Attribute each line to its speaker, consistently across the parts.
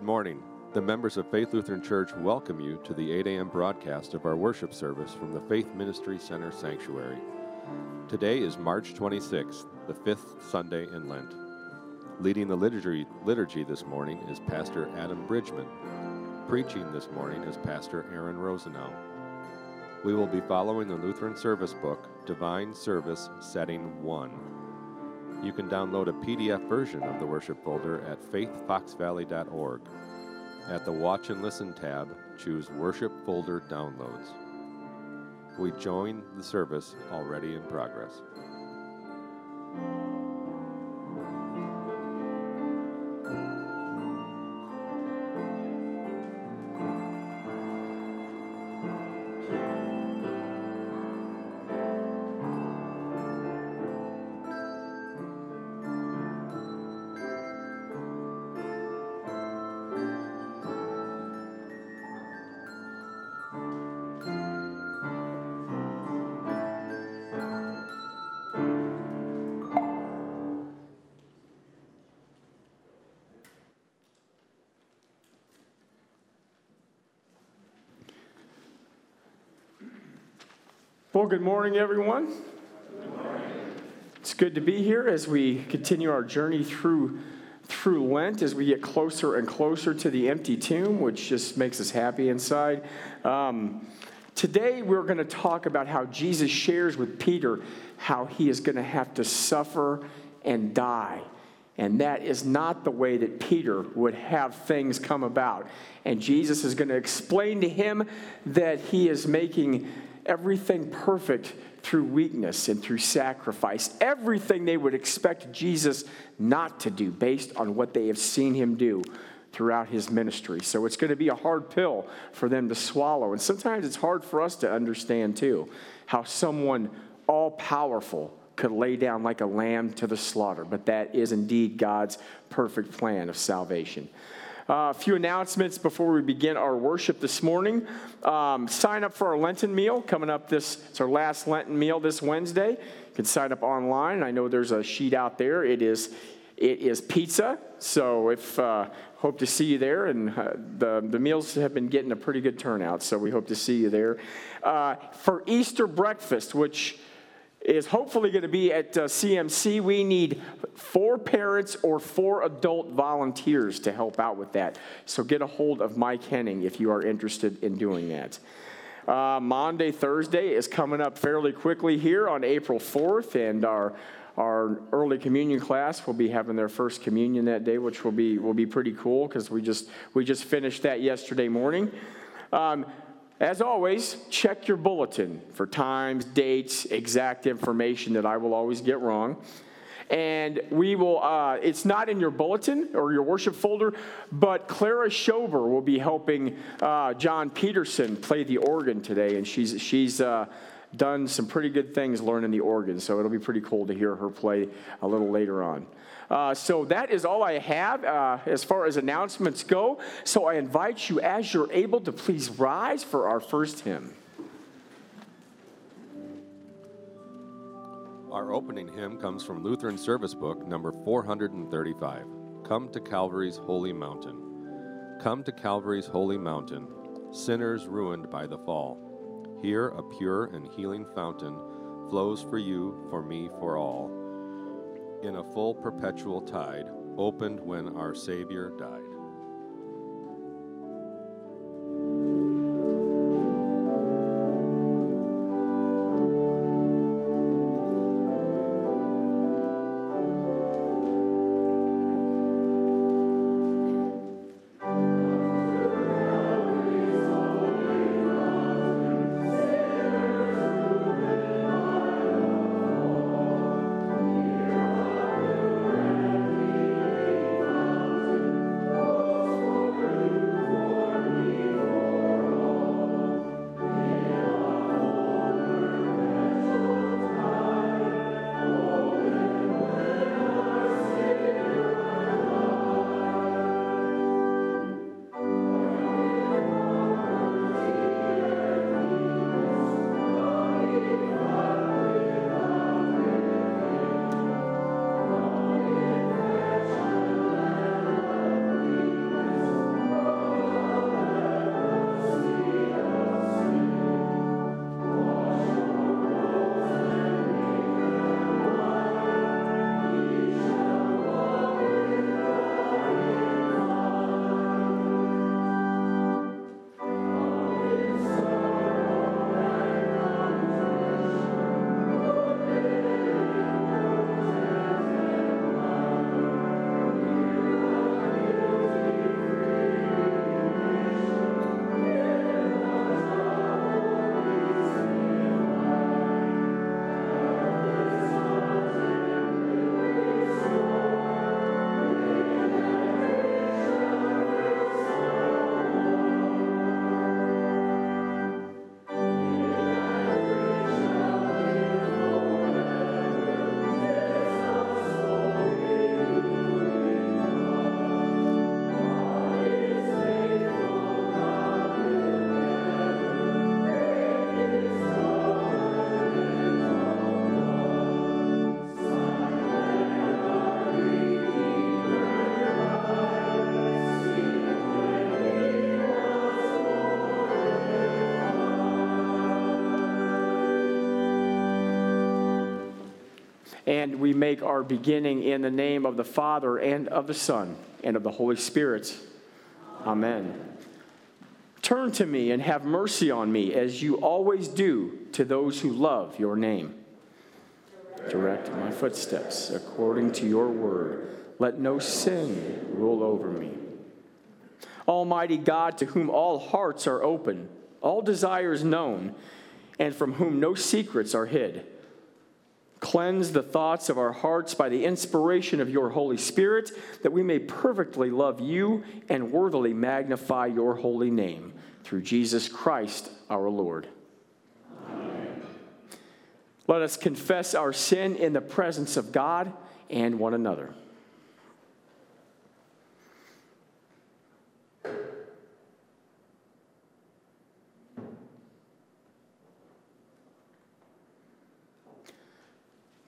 Speaker 1: Good morning. The members of Faith Lutheran Church welcome you to the 8 a.m. broadcast of our worship service from the Faith Ministry Center Sanctuary. Today is March 26th, the fifth Sunday in Lent. Leading the liturgy, liturgy this morning is Pastor Adam Bridgman. Preaching this morning is Pastor Aaron Rosenau. We will be following the Lutheran service book, Divine Service Setting 1. You can download a PDF version of the worship folder at faithfoxvalley.org. At the Watch and Listen tab, choose Worship Folder Downloads. We join the service already in progress.
Speaker 2: Good morning, everyone. Good morning. It's good to be here as we continue our journey through through Lent as we get closer and closer to the empty tomb, which just makes us happy inside. Um, today, we're going to talk about how Jesus shares with Peter how he is going to have to suffer and die. And that is not the way that Peter would have things come about. And Jesus is going to explain to him that he is making everything perfect through weakness and through sacrifice. Everything they would expect Jesus not to do based on what they have seen him do throughout his ministry. So it's going to be a hard pill for them to swallow. And sometimes it's hard for us to understand too how someone all powerful could lay down like a lamb to the slaughter. But that is indeed God's perfect plan of salvation. Uh, a few announcements before we begin our worship this morning. Um, sign up for our Lenten meal coming up this, it's our last Lenten meal this Wednesday. You can sign up online. I know there's a sheet out there. It is, it is pizza. So if, uh, hope to see you there. And uh, the, the meals have been getting a pretty good turnout. So we hope to see you there. Uh, for Easter breakfast, which is hopefully going to be at uh, CMC. We need four parents or four adult volunteers to help out with that. So get a hold of Mike Henning if you are interested in doing that. Uh, Maundy, Thursday is coming up fairly quickly here on April 4th, and our our early communion class will be having their first communion that day, which will be will be pretty cool because we just we just finished that yesterday morning. Um, as always, check your bulletin for times, dates, exact information that I will always get wrong. And we will, uh, it's not in your bulletin or your worship folder, but Clara Schober will be helping uh, Jon Peterson play the organ today. And she's, she's, uh, done some pretty good things learning the organ, so it'll be pretty cool to hear her play a little later on. Uh, so that is all I have uh, as far as announcements go. So I invite you, as you're able, to please rise for our first hymn.
Speaker 1: Our opening hymn comes from Lutheran Service Book number 435 Come to Calvary's Holy Mountain. Come to Calvary's holy mountain, sinners ruined by the fall. Here a pure and healing fountain flows for you, for me, for all in a full perpetual tide, opened when our Savior died.
Speaker 2: We make our beginning in the name of the Father and of the Son and of the Holy Spirit. Amen. Turn to me and have mercy on me, as you always do to those who love your name. Direct my footsteps according to your word. Let no sin rule over me. Almighty God, to whom all hearts are open, all desires known, and from whom no secrets are hid. Cleanse the thoughts of our hearts by the inspiration of your Holy Spirit, that we may perfectly love you and worthily magnify your holy name. Through Jesus Christ our Lord. Amen. Let us confess our sin in the presence of God and one another.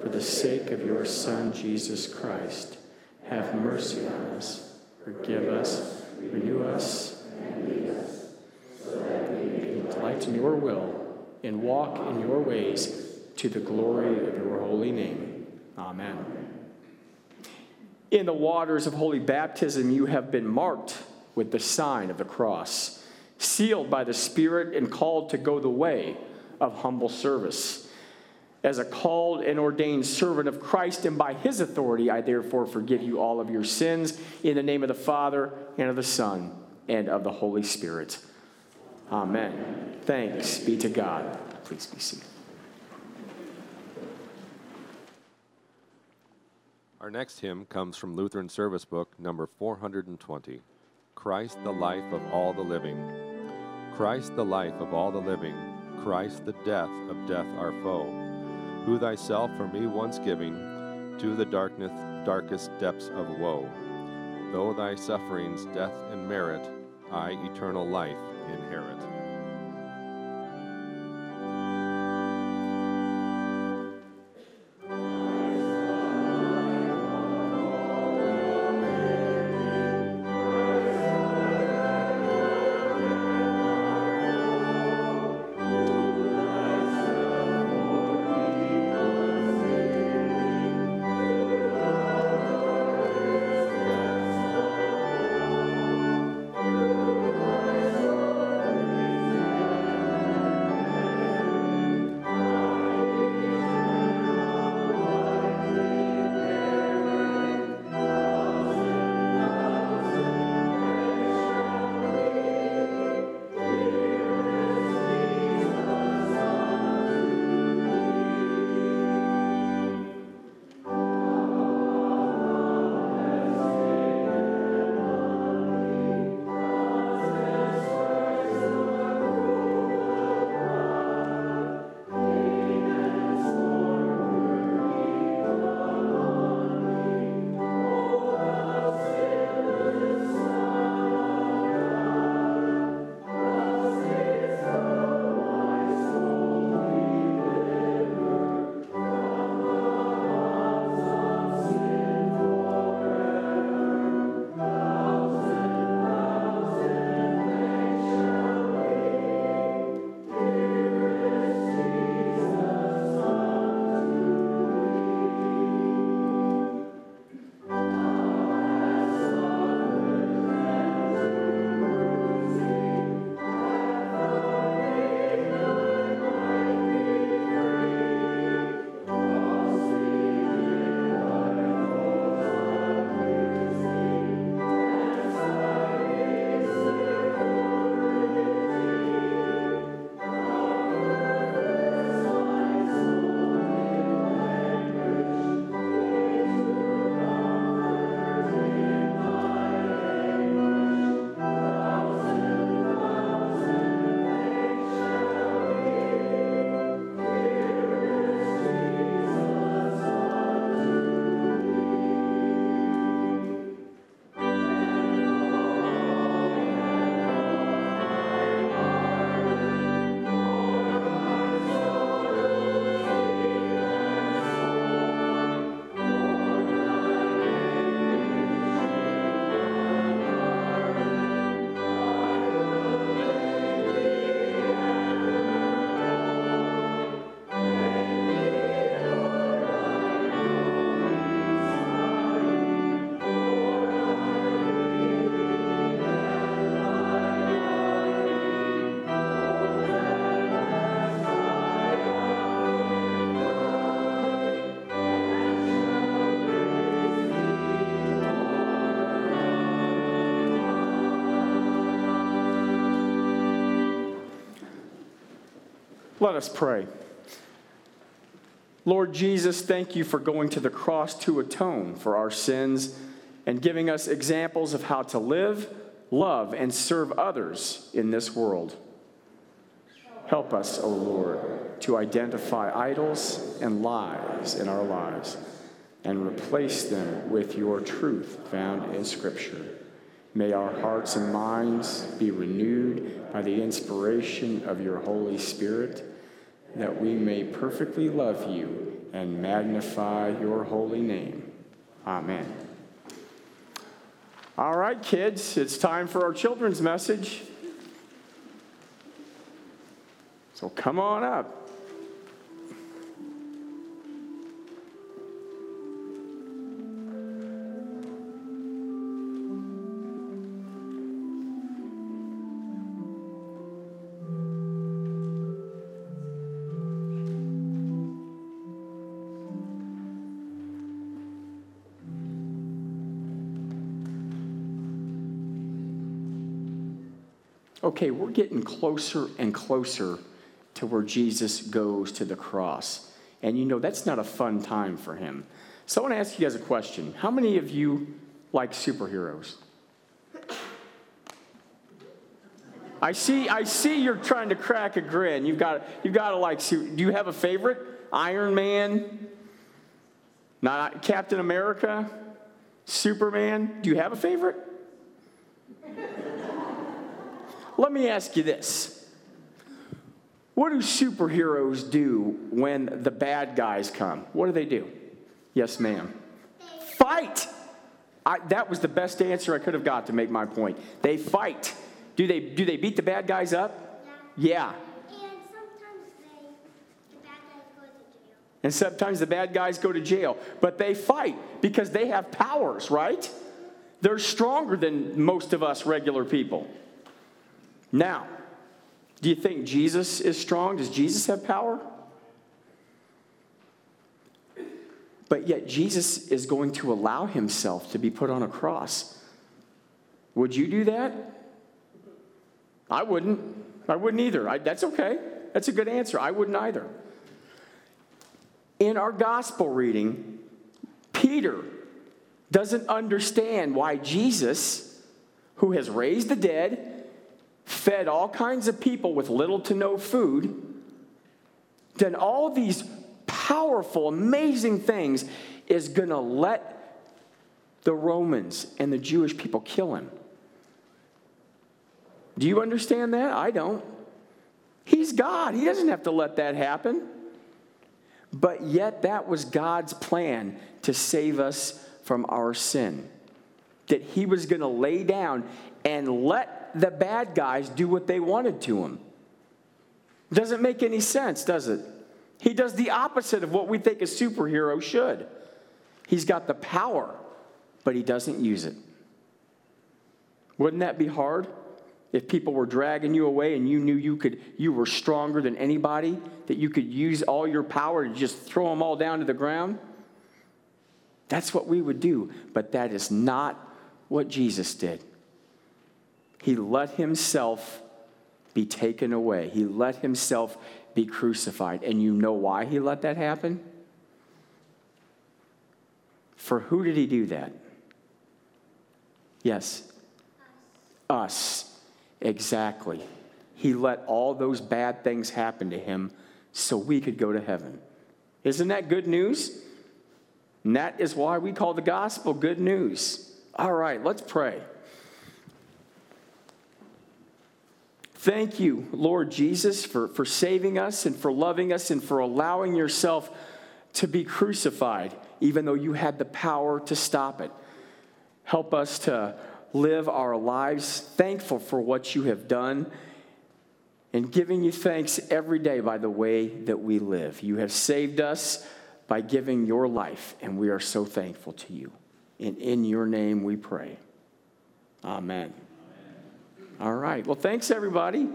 Speaker 2: For the sake of your Son, Jesus Christ, have mercy on us, forgive us, renew us, and lead us, so that we may delight in your will and walk in your ways to the glory of your holy name. Amen. In the waters of holy baptism, you have been marked with the sign of the cross, sealed by the Spirit and called to go the way of humble service. As a called and ordained servant of Christ, and by his authority, I therefore forgive you all of your sins in the name of the Father, and of the Son, and of the Holy Spirit. Amen. Thanks be to God. Please be seated.
Speaker 1: Our next hymn comes from Lutheran Service Book number 420 Christ, the life of all the living. Christ, the life of all the living. Christ, the death of death, our foe who thyself for me once giving to the darkness, darkest depths of woe. Though thy sufferings, death, and merit, I eternal life inherit.
Speaker 2: Let us pray. Lord Jesus, thank you for going to the cross to atone for our sins and giving us examples of how to live, love, and serve others in this world. Help us, O Lord, to identify idols and lies in our lives and replace them with your truth found in Scripture. May our hearts and minds be renewed by the inspiration of your Holy Spirit, that we may perfectly love you and magnify your holy name. Amen. All right, kids, it's time for our children's message. So come on up. Okay, we're getting closer and closer to where Jesus goes to the cross. And you know, that's not a fun time for him. So I want to ask you guys a question. How many of you like superheroes? I see, I see you're trying to crack a grin. You've got, you've got to like, do you have a favorite? Iron Man? Not Captain America? Superman? Do you have a favorite? Let me ask you this What do superheroes do when the bad guys come? What do they do? Yes, ma'am. Fight! I, that was the best answer I could have got to make my point. They fight. Do they, do they beat the bad guys up?
Speaker 3: Yeah.
Speaker 2: Yeah.
Speaker 3: And sometimes they, the bad guys go to jail.
Speaker 2: And sometimes the bad guys go to jail. But they fight because they have powers, right? They're stronger than most of us regular people. Now, do you think Jesus is strong? Does Jesus have power? But yet, Jesus is going to allow himself to be put on a cross. Would you do that? I wouldn't. I wouldn't either. I, that's okay. That's a good answer. I wouldn't either. In our gospel reading, Peter doesn't understand why Jesus, who has raised the dead, fed all kinds of people with little to no food, done all these powerful, amazing things, is going to let the Romans and the Jewish people kill him. Do you understand that? I don't. He's God. He doesn't have to let that happen. But yet, that was God's plan to save us from our sin. That He was going to lay down and let the bad guys do what they wanted to Him. Doesn't make any sense, does it? He does the opposite of what we think a superhero should. He's got the power, but he doesn't use it. Wouldn't that be hard? If people were dragging you away and you knew you could you were stronger than anybody, that you could use all your power to just throw them all down to the ground? That's what we would do, but that is not what Jesus did. He let himself be taken away. He let himself be crucified. And you know why he let that happen? For who did he do that? Yes. Us. Exactly. He let all those bad things happen to him so we could go to heaven. Isn't that good news? And that is why we call the gospel good news. All right, let's pray. Thank you, Lord Jesus, for, for saving us and for loving us and for allowing yourself to be crucified, even though you had the power to stop it. Help us to live our lives thankful for what you have done and giving you thanks every day by the way that we live. You have saved us by giving your life, and we are so thankful to you. And in your name we pray. Amen. All right. Well, thanks, everybody.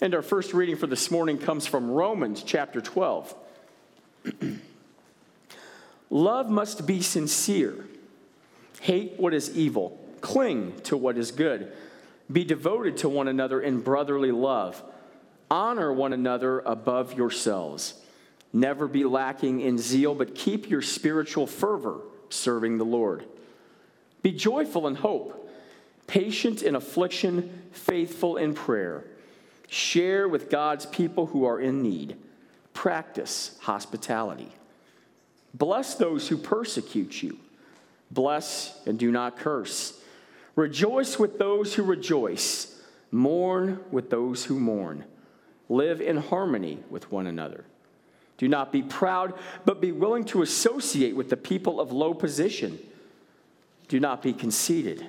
Speaker 2: And our first reading for this morning comes from Romans chapter 12. Love must be sincere. Hate what is evil. Cling to what is good. Be devoted to one another in brotherly love. Honor one another above yourselves. Never be lacking in zeal, but keep your spiritual fervor serving the Lord. Be joyful in hope, patient in affliction, faithful in prayer. Share with God's people who are in need. Practice hospitality. Bless those who persecute you. Bless and do not curse. Rejoice with those who rejoice. Mourn with those who mourn. Live in harmony with one another. Do not be proud, but be willing to associate with the people of low position. Do not be conceited.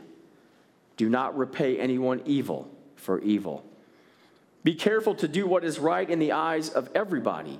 Speaker 2: Do not repay anyone evil for evil. Be careful to do what is right in the eyes of everybody.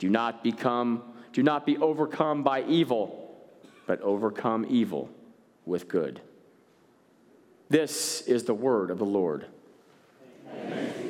Speaker 2: Do not become do not be overcome by evil, but overcome evil with good. This is the word of the Lord.
Speaker 4: Many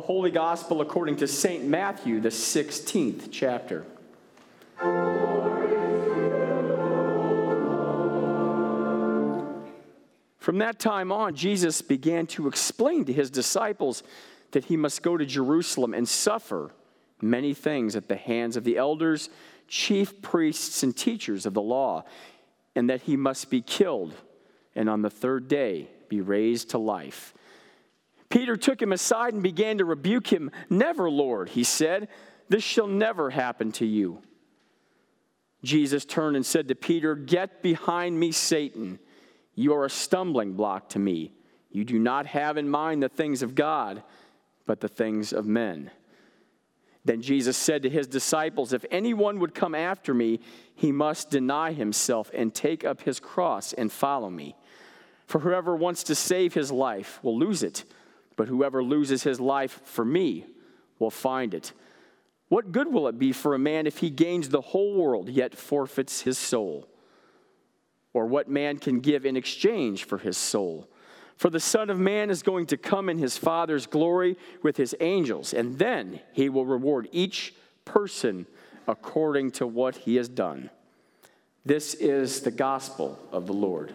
Speaker 2: The Holy Gospel according to St. Matthew, the 16th chapter. From that time on, Jesus began to explain to his disciples that he must go to Jerusalem and suffer many things at the hands of the elders, chief priests, and teachers of the law, and that he must be killed and on the third day be raised to life. Peter took him aside and began to rebuke him. Never, Lord, he said, this shall never happen to you. Jesus turned and said to Peter, Get behind me, Satan. You are a stumbling block to me. You do not have in mind the things of God, but the things of men. Then Jesus said to his disciples, If anyone would come after me, he must deny himself and take up his cross and follow me. For whoever wants to save his life will lose it but whoever loses his life for me will find it. What good will it be for a man if he gains the whole world yet forfeits his soul? Or what man can give in exchange for his soul? For the Son of Man is going to come in his Father's glory with his angels, and then he will reward each person according to what he has done. This is the gospel of the Lord.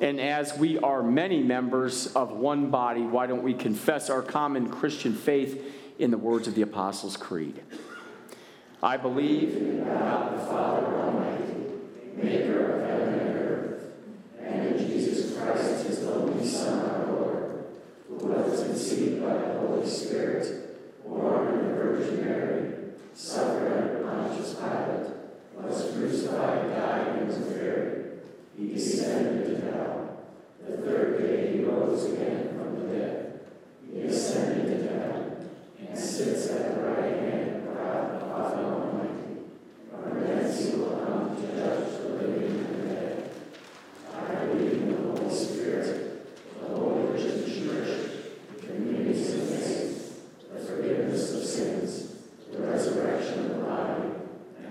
Speaker 2: And as we are many members of one body, why don't we confess our common Christian faith in the words of the Apostles' Creed? I believe in God the Father Almighty, maker of heaven and earth, and in Jesus Christ, his only Son, our Lord, who was conceived by the Holy Spirit, born of the Virgin Mary, suffered under Pontius Pilate, was crucified, died, and was buried. He descended to hell. The third day he rose again from the dead. He ascended to heaven and sits at the right hand of God the Almighty. From thence he will come to judge the living and the dead. I believe in the Holy Spirit, the Holy Christian Church, the community of saints, the forgiveness of sins, the resurrection of the body,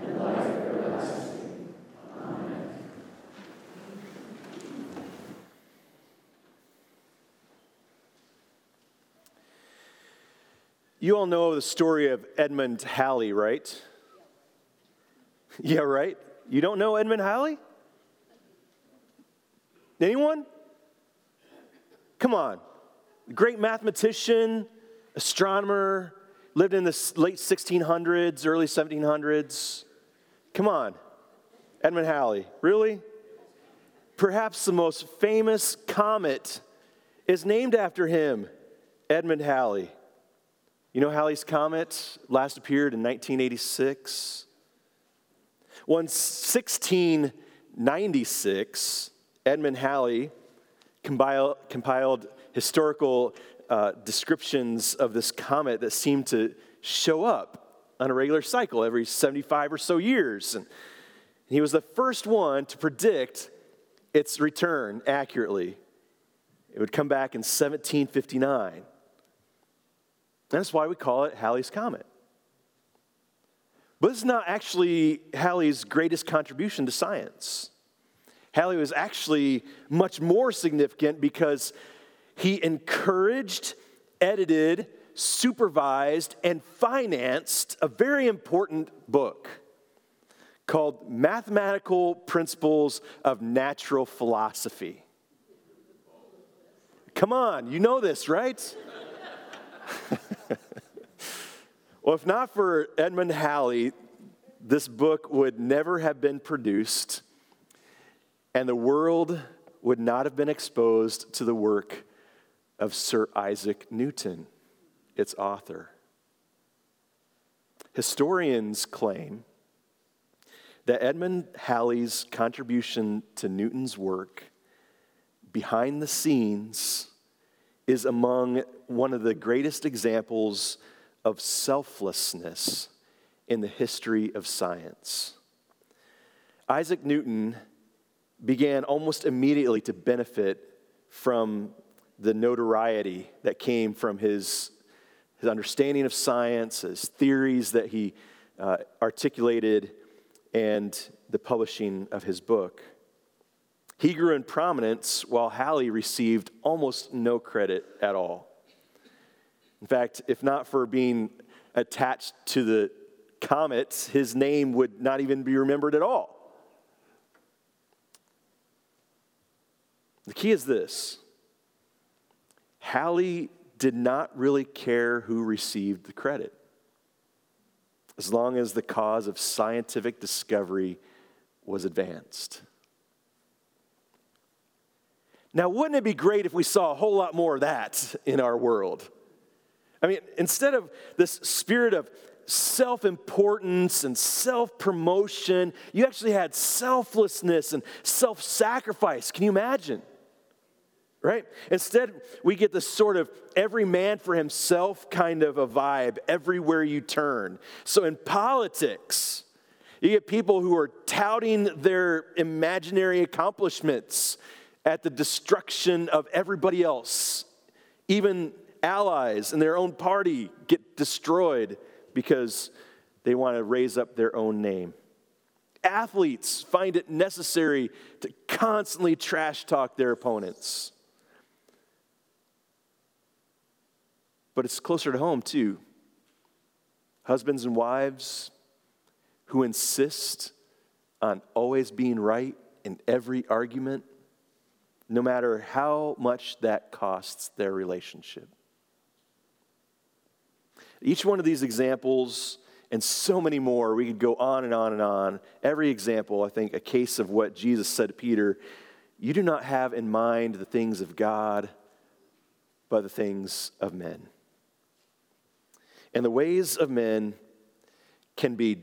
Speaker 2: and life everlasting. Amen.
Speaker 5: You all know the story of Edmund Halley, right? Yeah, right? You don't know Edmund Halley? Anyone? Come on. Great mathematician, astronomer, lived in the late 1600s, early 1700s. Come on. Edmund Halley. Really? Perhaps the most famous comet is named after him, Edmund Halley. You know Halley's Comet last appeared in 1986? Well, in 1696, Edmund Halley compiled, compiled historical uh, descriptions of this comet that seemed to show up on a regular cycle every 75 or so years. And he was the first one to predict its return accurately. It would come back in 1759. That's why we call it Halley's Comet. But is not actually Halley's greatest contribution to science. Halley was actually much more significant because he encouraged, edited, supervised, and financed a very important book called Mathematical Principles of Natural Philosophy. Come on, you know this, right? well, if not for Edmund Halley, this book would never have been produced, and the world would not have been exposed to the work of Sir Isaac Newton, its author. Historians claim that Edmund Halley's contribution to Newton's work behind the scenes is among one of the greatest examples of selflessness in the history of science. Isaac Newton began almost immediately to benefit from the notoriety that came from his, his understanding of science, his theories that he uh, articulated, and the publishing of his book. He grew in prominence while Halley received almost no credit at all. In fact, if not for being attached to the comets, his name would not even be remembered at all. The key is this Halley did not really care who received the credit, as long as the cause of scientific discovery was advanced. Now, wouldn't it be great if we saw a whole lot more of that in our world? I mean, instead of this spirit of self importance and self promotion, you actually had selflessness and self sacrifice. Can you imagine? Right? Instead, we get this sort of every man for himself kind of a vibe everywhere you turn. So in politics, you get people who are touting their imaginary accomplishments at the destruction of everybody else. Even allies in their own party get destroyed because they want to raise up their own name. Athletes find it necessary to constantly trash talk their opponents. But it's closer to home, too. Husbands and wives who insist on always being right in every argument, no matter how much that costs their relationship. Each one of these examples, and so many more, we could go on and on and on. Every example, I think, a case of what Jesus said to Peter you do not have in mind the things of God, but the things of men. And the ways of men can be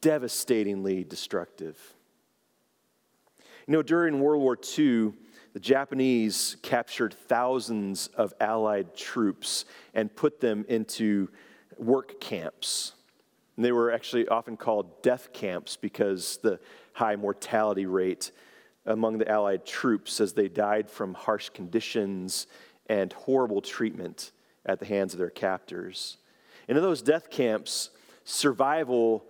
Speaker 5: devastatingly destructive. You know, during World War II, the Japanese captured thousands of Allied troops and put them into work camps. And they were actually often called death camps because the high mortality rate among the Allied troops as they died from harsh conditions and horrible treatment at the hands of their captors. And in those death camps, survival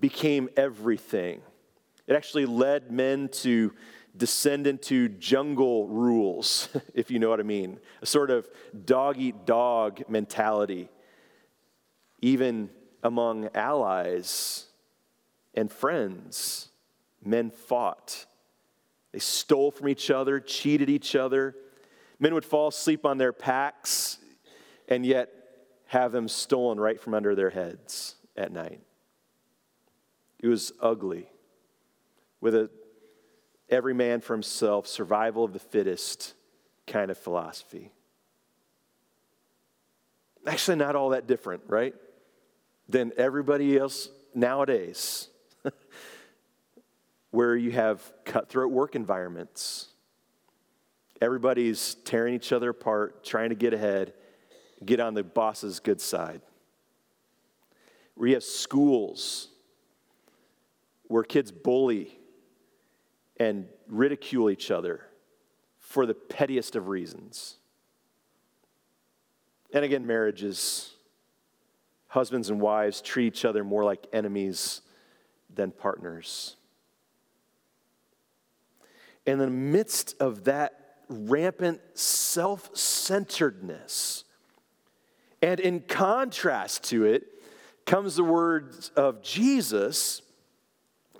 Speaker 5: became everything. It actually led men to descend into jungle rules, if you know what I mean, a sort of dog eat dog mentality even among allies and friends, men fought. They stole from each other, cheated each other. Men would fall asleep on their packs and yet have them stolen right from under their heads at night. It was ugly, with a every man for himself, survival of the fittest kind of philosophy. Actually, not all that different, right? Than everybody else nowadays, where you have cutthroat work environments. Everybody's tearing each other apart, trying to get ahead, get on the boss's good side. Where you have schools where kids bully and ridicule each other for the pettiest of reasons. And again, marriages husbands and wives treat each other more like enemies than partners. In the midst of that rampant self centeredness, and in contrast to it, comes the words of Jesus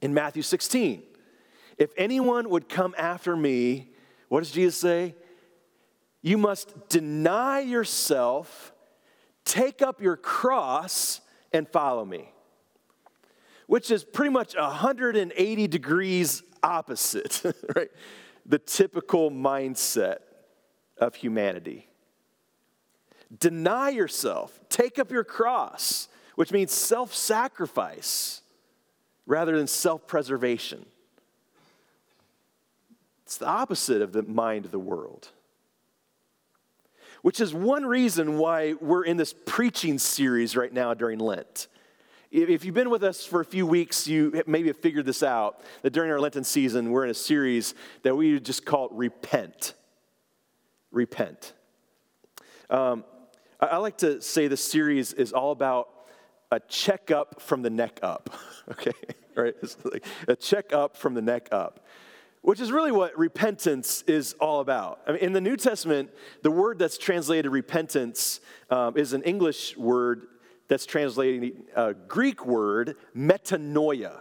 Speaker 5: in Matthew 16. If anyone would come after me, what does Jesus say? You must deny yourself Take up your cross and follow me. Which is pretty much 180 degrees opposite, right? The typical mindset of humanity. Deny yourself, take up your cross, which means self sacrifice rather than self preservation. It's the opposite of the mind of the world which is one reason why we're in this preaching series right now during Lent. If you've been with us for a few weeks, you maybe have figured this out that during our Lenten season, we're in a series that we just call Repent. Repent. Um, I like to say this series is all about a checkup from the neck up, okay? right? Like a checkup from the neck up. Which is really what repentance is all about. I mean, in the New Testament, the word that's translated repentance um, is an English word that's translating a Greek word, metanoia.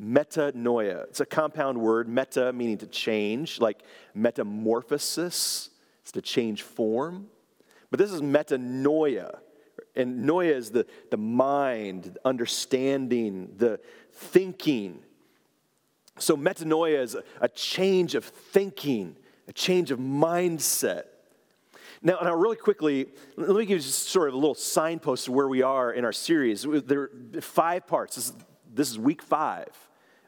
Speaker 5: Metanoia. It's a compound word, meta meaning to change, like metamorphosis, it's to change form. But this is metanoia. And noia is the, the mind, understanding, the thinking. So, metanoia is a change of thinking, a change of mindset. Now, now, really quickly, let me give you just sort of a little signpost of where we are in our series. There are five parts. This is, this is week five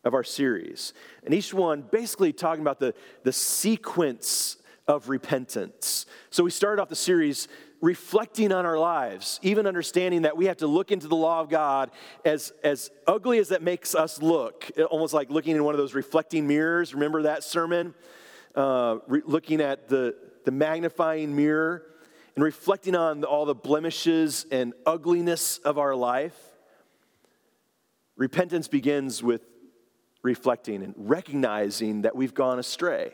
Speaker 5: of our series. And each one basically talking about the, the sequence of repentance. So we started off the series reflecting on our lives, even understanding that we have to look into the law of God as, as ugly as that makes us look, almost like looking in one of those reflecting mirrors. Remember that sermon? Uh, re- looking at the, the magnifying mirror and reflecting on all the blemishes and ugliness of our life. Repentance begins with reflecting and recognizing that we've gone astray.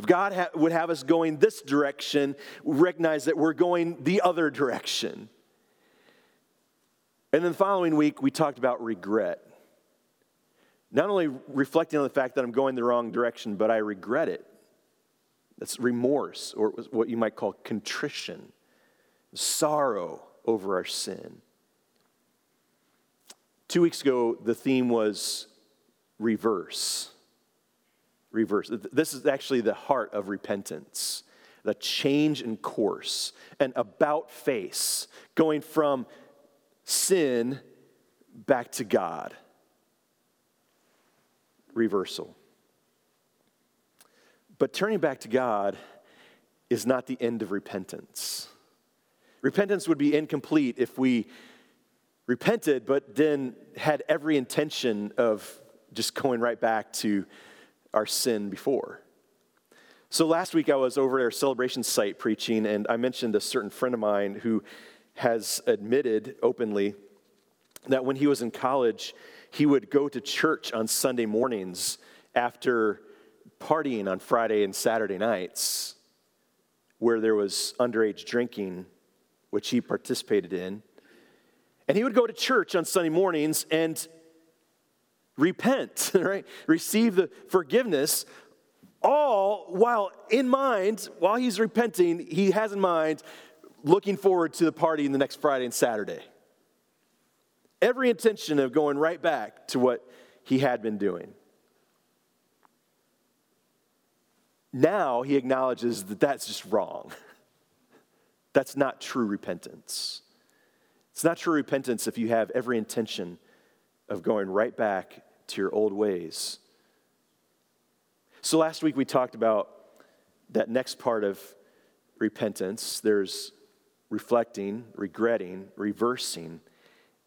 Speaker 5: If God ha- would have us going this direction, recognize that we're going the other direction. And then the following week, we talked about regret. Not only reflecting on the fact that I'm going the wrong direction, but I regret it. That's remorse, or what you might call contrition, sorrow over our sin. Two weeks ago, the theme was reverse reverse. This is actually the heart of repentance the change in course, an about face, going from sin back to God. Reversal. But turning back to God is not the end of repentance. Repentance would be incomplete if we repented, but then had every intention of just going right back to our sin before. So last week I was over at our celebration site preaching, and I mentioned a certain friend of mine who has admitted openly that when he was in college, he would go to church on Sunday mornings after partying on Friday and Saturday nights, where there was underage drinking, which he participated in. And he would go to church on Sunday mornings and repent, right? Receive the forgiveness, all while in mind, while he's repenting, he has in mind looking forward to the party in the next Friday and Saturday. Every intention of going right back to what he had been doing. Now he acknowledges that that's just wrong. That's not true repentance. It's not true repentance if you have every intention of going right back to your old ways. So last week we talked about that next part of repentance. There's reflecting, regretting, reversing,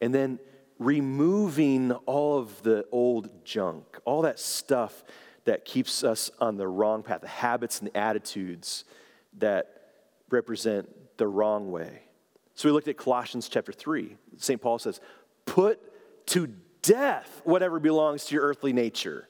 Speaker 5: and then removing all of the old junk, all that stuff that keeps us on the wrong path, the habits and the attitudes that represent the wrong way. So we looked at Colossians chapter 3. St. Paul says, Put to death whatever belongs to your earthly nature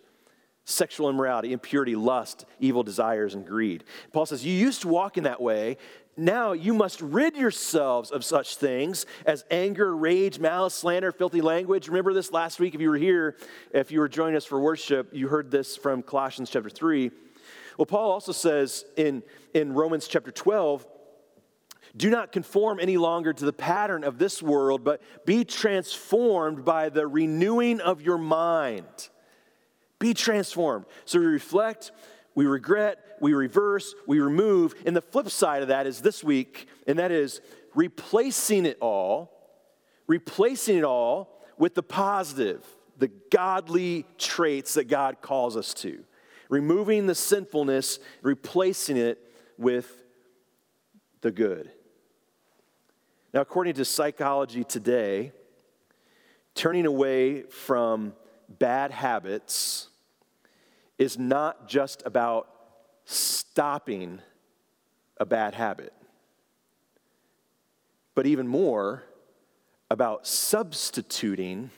Speaker 5: sexual immorality, impurity, lust, evil desires, and greed. Paul says, You used to walk in that way. Now you must rid yourselves of such things as anger, rage, malice, slander, filthy language. Remember this last week if you were here, if you were joining us for worship, you heard this from Colossians chapter 3. Well, Paul also says in, in Romans chapter 12, do not conform any longer to the pattern of this world, but be transformed by the renewing of your mind. Be transformed. So we reflect, we regret, we reverse, we remove. And the flip side of that is this week, and that is replacing it all, replacing it all with the positive, the godly traits that God calls us to. Removing the sinfulness, replacing it with the good. Now, according to psychology today, turning away from bad habits is not just about stopping a bad habit, but even more about substituting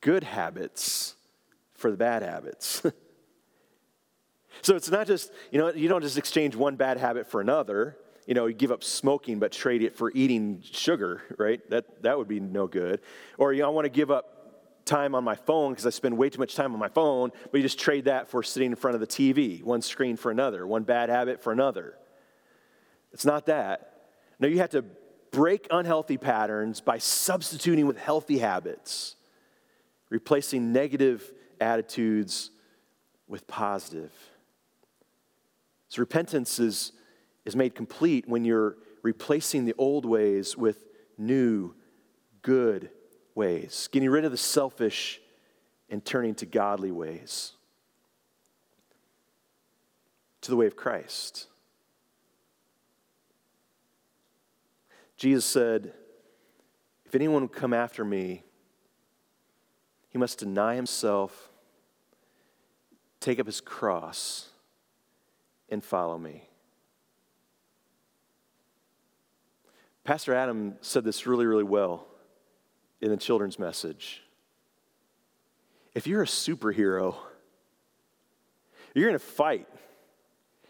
Speaker 5: good habits for the bad habits. So it's not just, you know, you don't just exchange one bad habit for another. You know, you give up smoking but trade it for eating sugar, right? That, that would be no good. Or, you know, I want to give up time on my phone because I spend way too much time on my phone, but you just trade that for sitting in front of the TV, one screen for another, one bad habit for another. It's not that. No, you have to break unhealthy patterns by substituting with healthy habits, replacing negative attitudes with positive. So repentance is, is made complete when you're replacing the old ways with new, good ways, getting rid of the selfish and turning to godly ways, to the way of Christ. Jesus said, If anyone would come after me, he must deny himself, take up his cross, and follow me. Pastor Adam said this really, really well in the children's message. If you're a superhero, you're going to fight,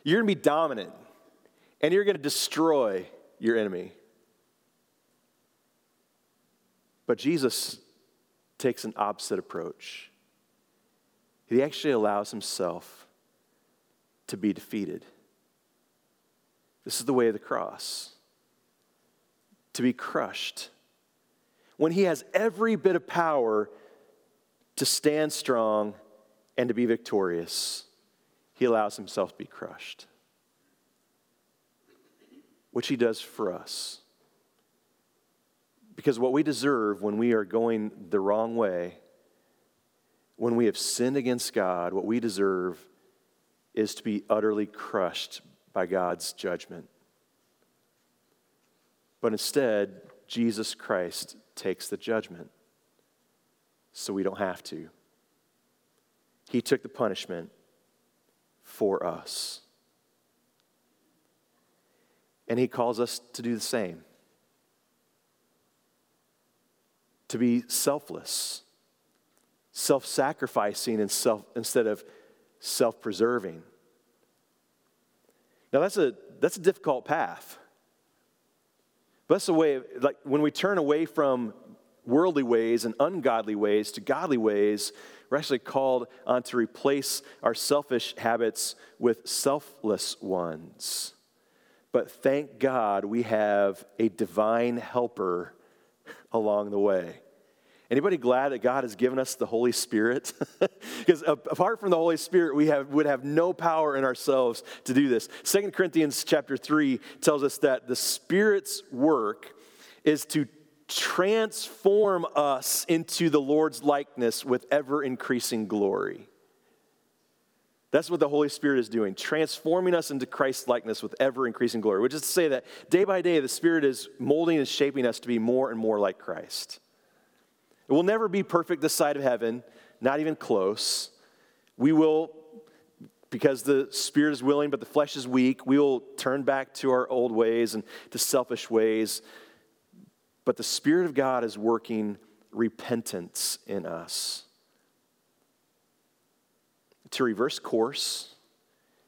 Speaker 5: you're going to be dominant, and you're going to destroy your enemy. But Jesus takes an opposite approach. He actually allows himself to be defeated. This is the way of the cross to be crushed. When he has every bit of power to stand strong and to be victorious, he allows himself to be crushed, which he does for us. Because what we deserve when we are going the wrong way, when we have sinned against God, what we deserve is to be utterly crushed by God's judgment. But instead, Jesus Christ takes the judgment so we don't have to. He took the punishment for us. And He calls us to do the same. to be selfless, self sacrificing and self, instead of self preserving. Now, that's a, that's a difficult path. But that's the way, like when we turn away from worldly ways and ungodly ways to godly ways, we're actually called on to replace our selfish habits with selfless ones. But thank God we have a divine helper along the way. Anybody glad that God has given us the Holy Spirit? because apart from the Holy Spirit, we have, would have no power in ourselves to do this. Second Corinthians chapter 3 tells us that the Spirit's work is to transform us into the Lord's likeness with ever increasing glory. That's what the Holy Spirit is doing, transforming us into Christ's likeness with ever increasing glory, which is to say that day by day, the Spirit is molding and shaping us to be more and more like Christ. It will never be perfect this side of heaven, not even close. We will, because the spirit is willing, but the flesh is weak, we will turn back to our old ways and to selfish ways. But the Spirit of God is working repentance in us to reverse course,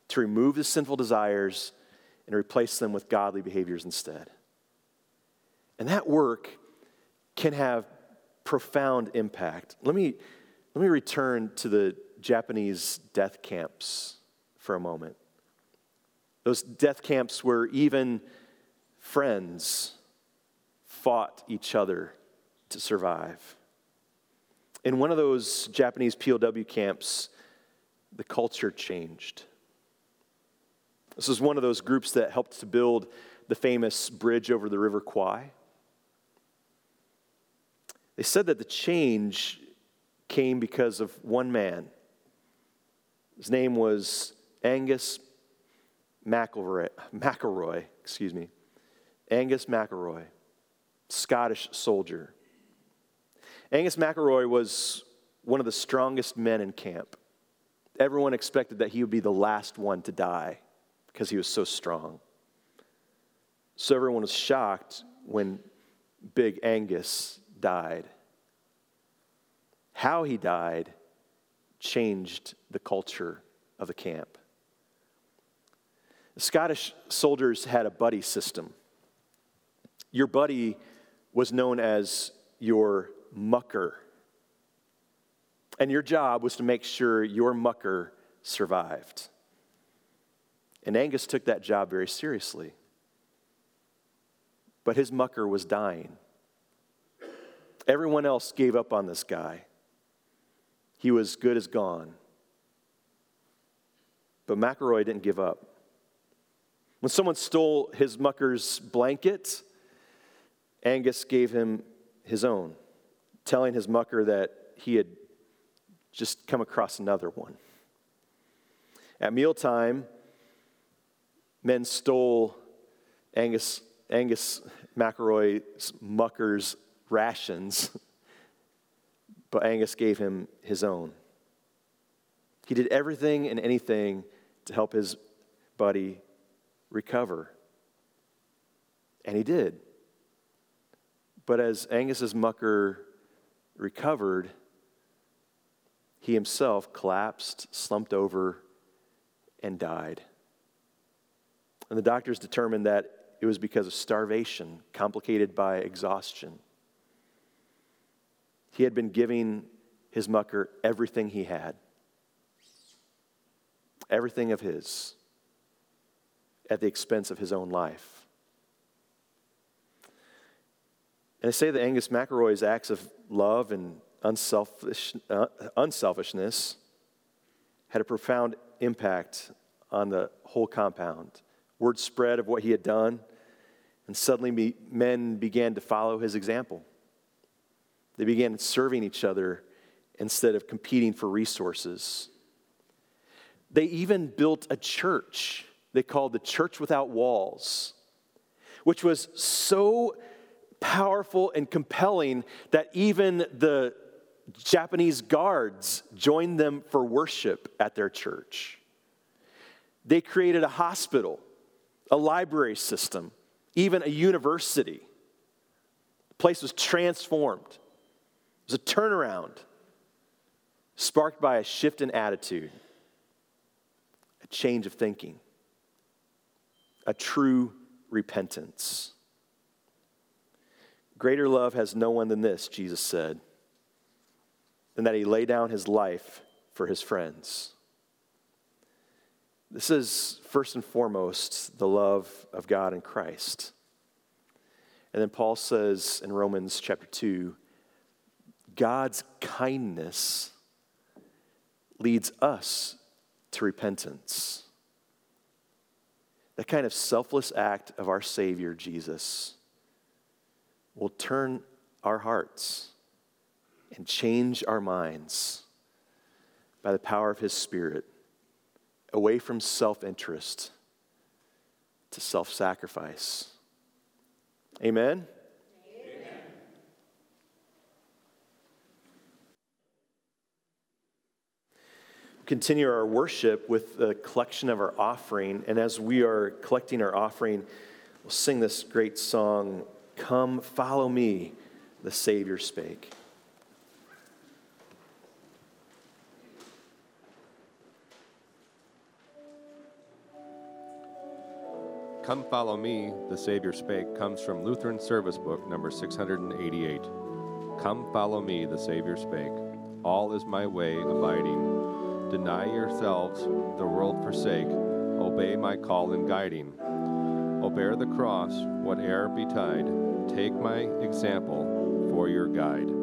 Speaker 5: to remove the sinful desires, and replace them with godly behaviors instead. And that work can have profound impact. Let me, let me return to the Japanese death camps for a moment. Those death camps where even friends fought each other to survive. In one of those Japanese POW camps, the culture changed. This was one of those groups that helped to build the famous bridge over the River Kwai. They said that the change came because of one man. His name was Angus McElroy, McElroy excuse me. Angus McElroy, Scottish soldier. Angus McElroy was one of the strongest men in camp. Everyone expected that he would be the last one to die because he was so strong. So everyone was shocked when Big Angus died. How he died changed the culture of the camp. The Scottish soldiers had a buddy system. Your buddy was known as your mucker. And your job was to make sure your mucker survived. And Angus took that job very seriously. But his mucker was dying. Everyone else gave up on this guy. He was good as gone. But McElroy didn't give up. When someone stole his mucker's blanket, Angus gave him his own, telling his mucker that he had just come across another one. At mealtime, men stole Angus, Angus McElroy's mucker's rations, but Angus gave him his own. He did everything and anything to help his buddy recover. And he did. But as Angus's mucker recovered, he himself collapsed, slumped over, and died. And the doctors determined that it was because of starvation, complicated by exhaustion. He had been giving his mucker everything he had, everything of his, at the expense of his own life. And I say that Angus McElroy's acts of love and unselfish, uh, unselfishness had a profound impact on the whole compound. Word spread of what he had done, and suddenly men began to follow his example. They began serving each other instead of competing for resources. They even built a church they called the Church Without Walls, which was so powerful and compelling that even the Japanese guards joined them for worship at their church. They created a hospital, a library system, even a university. The place was transformed. Was a turnaround sparked by a shift in attitude, a change of thinking, a true repentance. Greater love has no one than this, Jesus said and that he lay down his life for his friends. This is first and foremost the love of God in Christ. And then Paul says in Romans chapter 2 God's kindness leads us to repentance. That kind of selfless act of our Savior, Jesus, will turn our hearts and change our minds by the power of His Spirit away from self interest to self sacrifice. Amen? Continue our worship with the collection of our offering. And as we are collecting our offering, we'll sing this great song Come, follow me, the Savior spake.
Speaker 1: Come Follow Me, the Savior Spake comes from Lutheran Service Book number 688. Come follow me, the Savior spake. All is my way abiding. Deny yourselves, the world forsake. Obey my call and guiding. O bear the cross, whate'er betide. Take my example for your guide.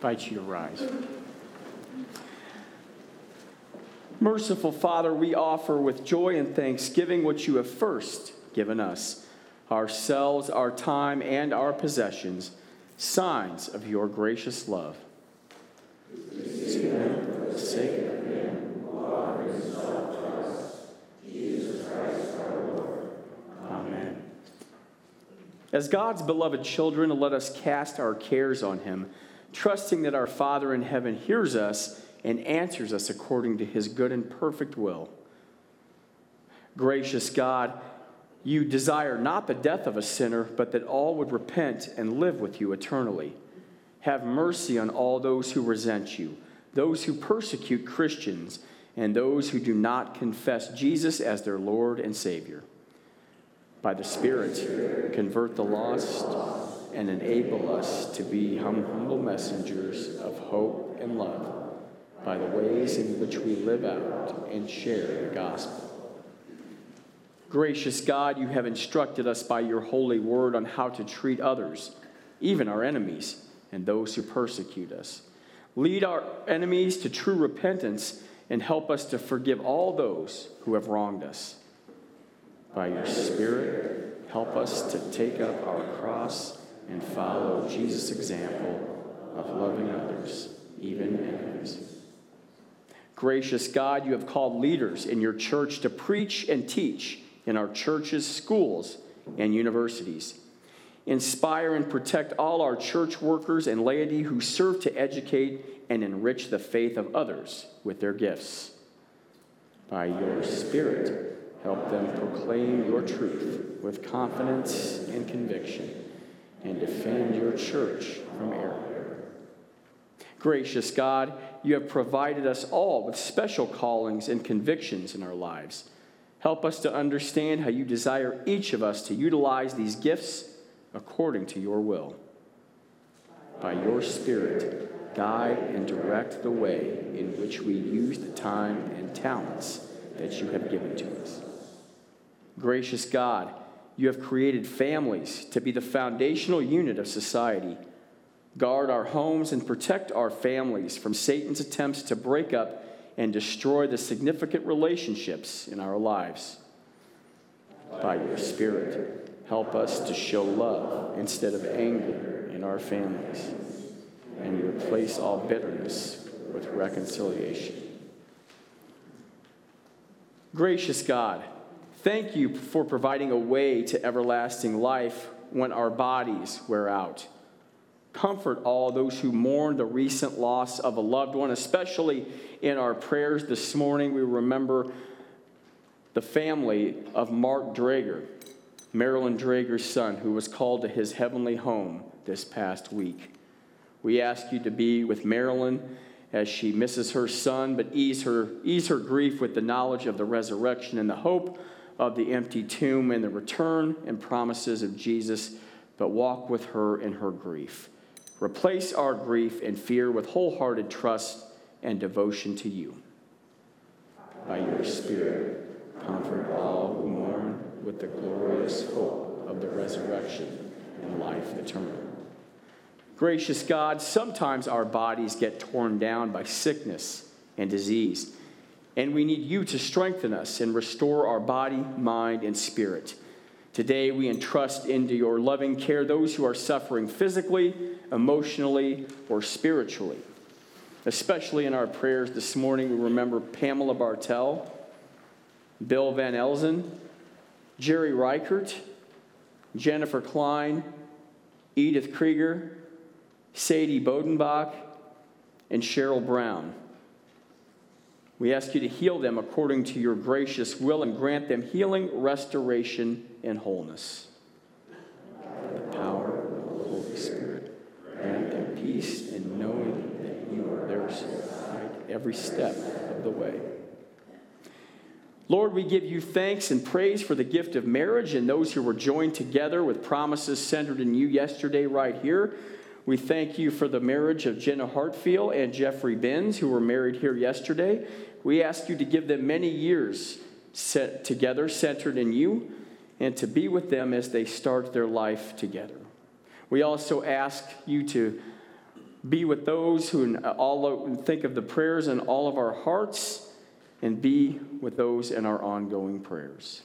Speaker 2: Invite you to rise. Merciful Father, we offer with joy and thanksgiving what you have first given us ourselves, our time, and our possessions, signs of your gracious love. As God's beloved children, let us cast our cares on him, trusting that our Father in heaven hears us and answers us according to his good and perfect will. Gracious God, you desire not the death of a sinner, but that all would repent and live with you eternally. Have mercy on all those who resent you, those who persecute Christians, and those who do not confess Jesus as their Lord and Savior. By the Spirit, convert the lost and enable us to be humble messengers of hope and love by the ways in which we live out and share the gospel. Gracious God, you have instructed us by your holy word on how to treat others, even our enemies and those who persecute us. Lead our enemies to true repentance and help us to forgive all those who have wronged us. By your Spirit, help us to take up our cross and follow Jesus' example of loving others, even enemies. Gracious God, you have called leaders in your church to preach and teach in our churches, schools, and universities. Inspire and protect all our church workers and laity who serve to educate and enrich the faith of others with their gifts. By your Spirit, help them proclaim your truth with confidence and conviction and defend your church from error. Gracious God, you have provided us all with special callings and convictions in our lives. Help us to understand how you desire each of us to utilize these gifts according to your will. By your Spirit, guide and direct the way in which we use the time and talents that you have given to us. Gracious God, you have created families to be the foundational unit of society. Guard our homes and protect our families from Satan's attempts to break up and destroy the significant relationships in our lives. By your Spirit, help us to show love instead of anger in our families and replace all bitterness with reconciliation. Gracious God, thank you for providing a way to everlasting life when our bodies wear out. Comfort all those who mourn the recent loss of a loved one, especially in our prayers this morning. We remember the family of Mark Drager, Marilyn Drager's son, who was called to his heavenly home this past week. We ask you to be with Marilyn as she misses her son, but ease her, ease her grief with the knowledge of the resurrection and the hope of the empty tomb and the return and promises of Jesus, but walk with her in her grief. Replace our grief and fear with wholehearted trust and devotion to you. By your Spirit, comfort all who mourn with the glorious hope of the resurrection and life eternal. Gracious God, sometimes our bodies get torn down by sickness and disease, and we need you to strengthen us and restore our body, mind, and spirit. Today, we entrust into your loving care those who are suffering physically, emotionally, or spiritually. Especially in our prayers this morning, we remember Pamela Bartell, Bill Van Elzen, Jerry Reichert, Jennifer Klein, Edith Krieger, Sadie Bodenbach, and Cheryl Brown. We ask you to heal them according to your gracious will and grant them healing, restoration, and wholeness. the power of the Holy Spirit, grant them peace in knowing that you are their side every step of the way. Lord, we give you thanks and praise for the gift of marriage and those who were joined together with promises centered in you yesterday, right here. We thank you for the marriage of Jenna Hartfield and Jeffrey Benz, who were married here yesterday. We ask you to give them many years set together, centered in you, and to be with them as they start their life together. We also ask you to Be with those who all think of the prayers in all of our hearts, and be with those in our ongoing prayers.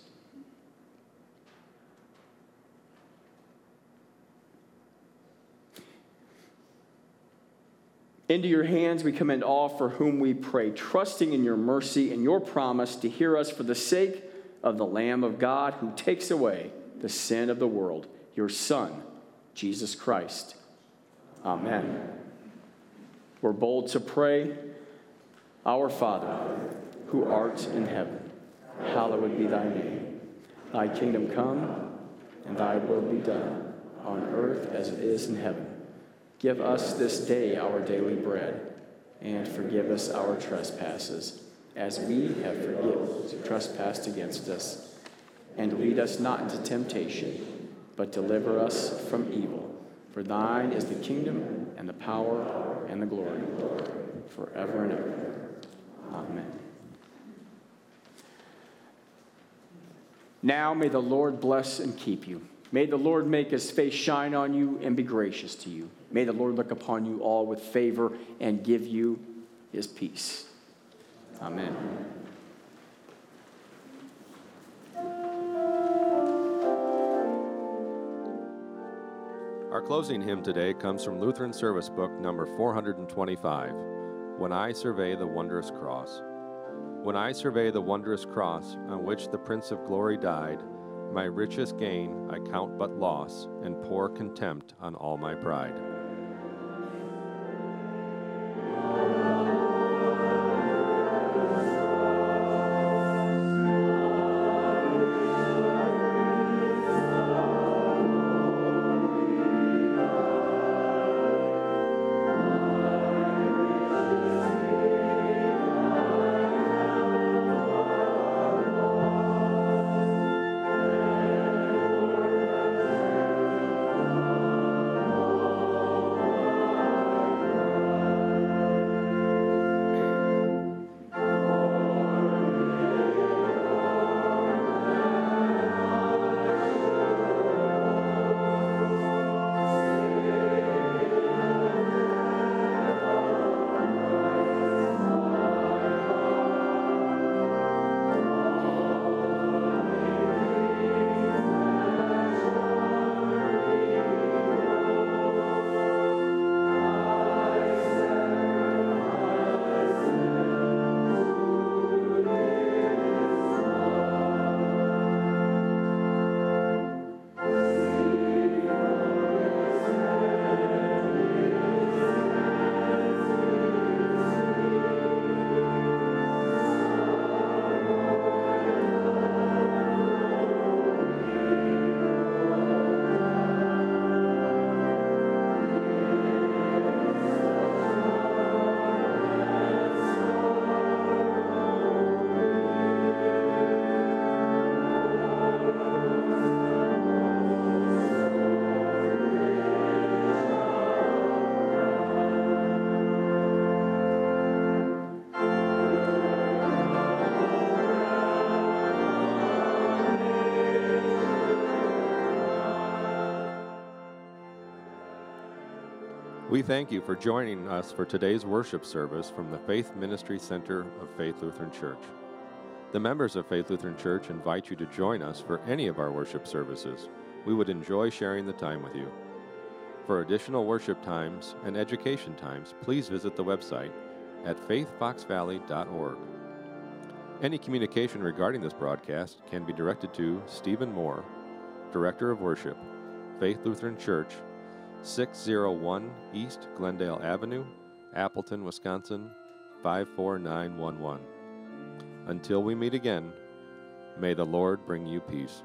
Speaker 2: Into your hands we commend all for whom we pray, trusting in your mercy and your promise to hear us for the sake of the Lamb of God who takes away the sin of the world, your Son, Jesus Christ. Amen. We're bold to pray, Our Father, who art in heaven, hallowed be thy name. Thy kingdom come, and thy will be done, on earth as it is in heaven. Give us this day our daily bread, and forgive us our trespasses, as we have forgiven those who trespassed against us. And lead us not into temptation, but deliver us from evil. For thine is the kingdom, and the power, and the glory, forever and ever. Amen. Now may the Lord bless and keep you. May the Lord make his face shine on you and be gracious to you. May the Lord look upon you all with favor and give you his peace. Amen.
Speaker 1: Our closing hymn today comes from Lutheran Service Book number 425 When I Survey the Wondrous Cross. When I survey the wondrous cross on which the Prince of Glory died, my richest gain I count but loss, and pour contempt on all my pride. We thank you for joining us for today's worship service from the Faith Ministry Center of Faith Lutheran Church. The members of Faith Lutheran Church invite you to join us for any of our worship services. We would enjoy sharing the time with you. For additional worship times and education times, please visit the website at faithfoxvalley.org. Any communication regarding this broadcast can be directed to Stephen Moore, Director of Worship, Faith Lutheran Church, 601 East Glendale Avenue, Appleton, Wisconsin 54911. Until we meet again, may the Lord bring you peace.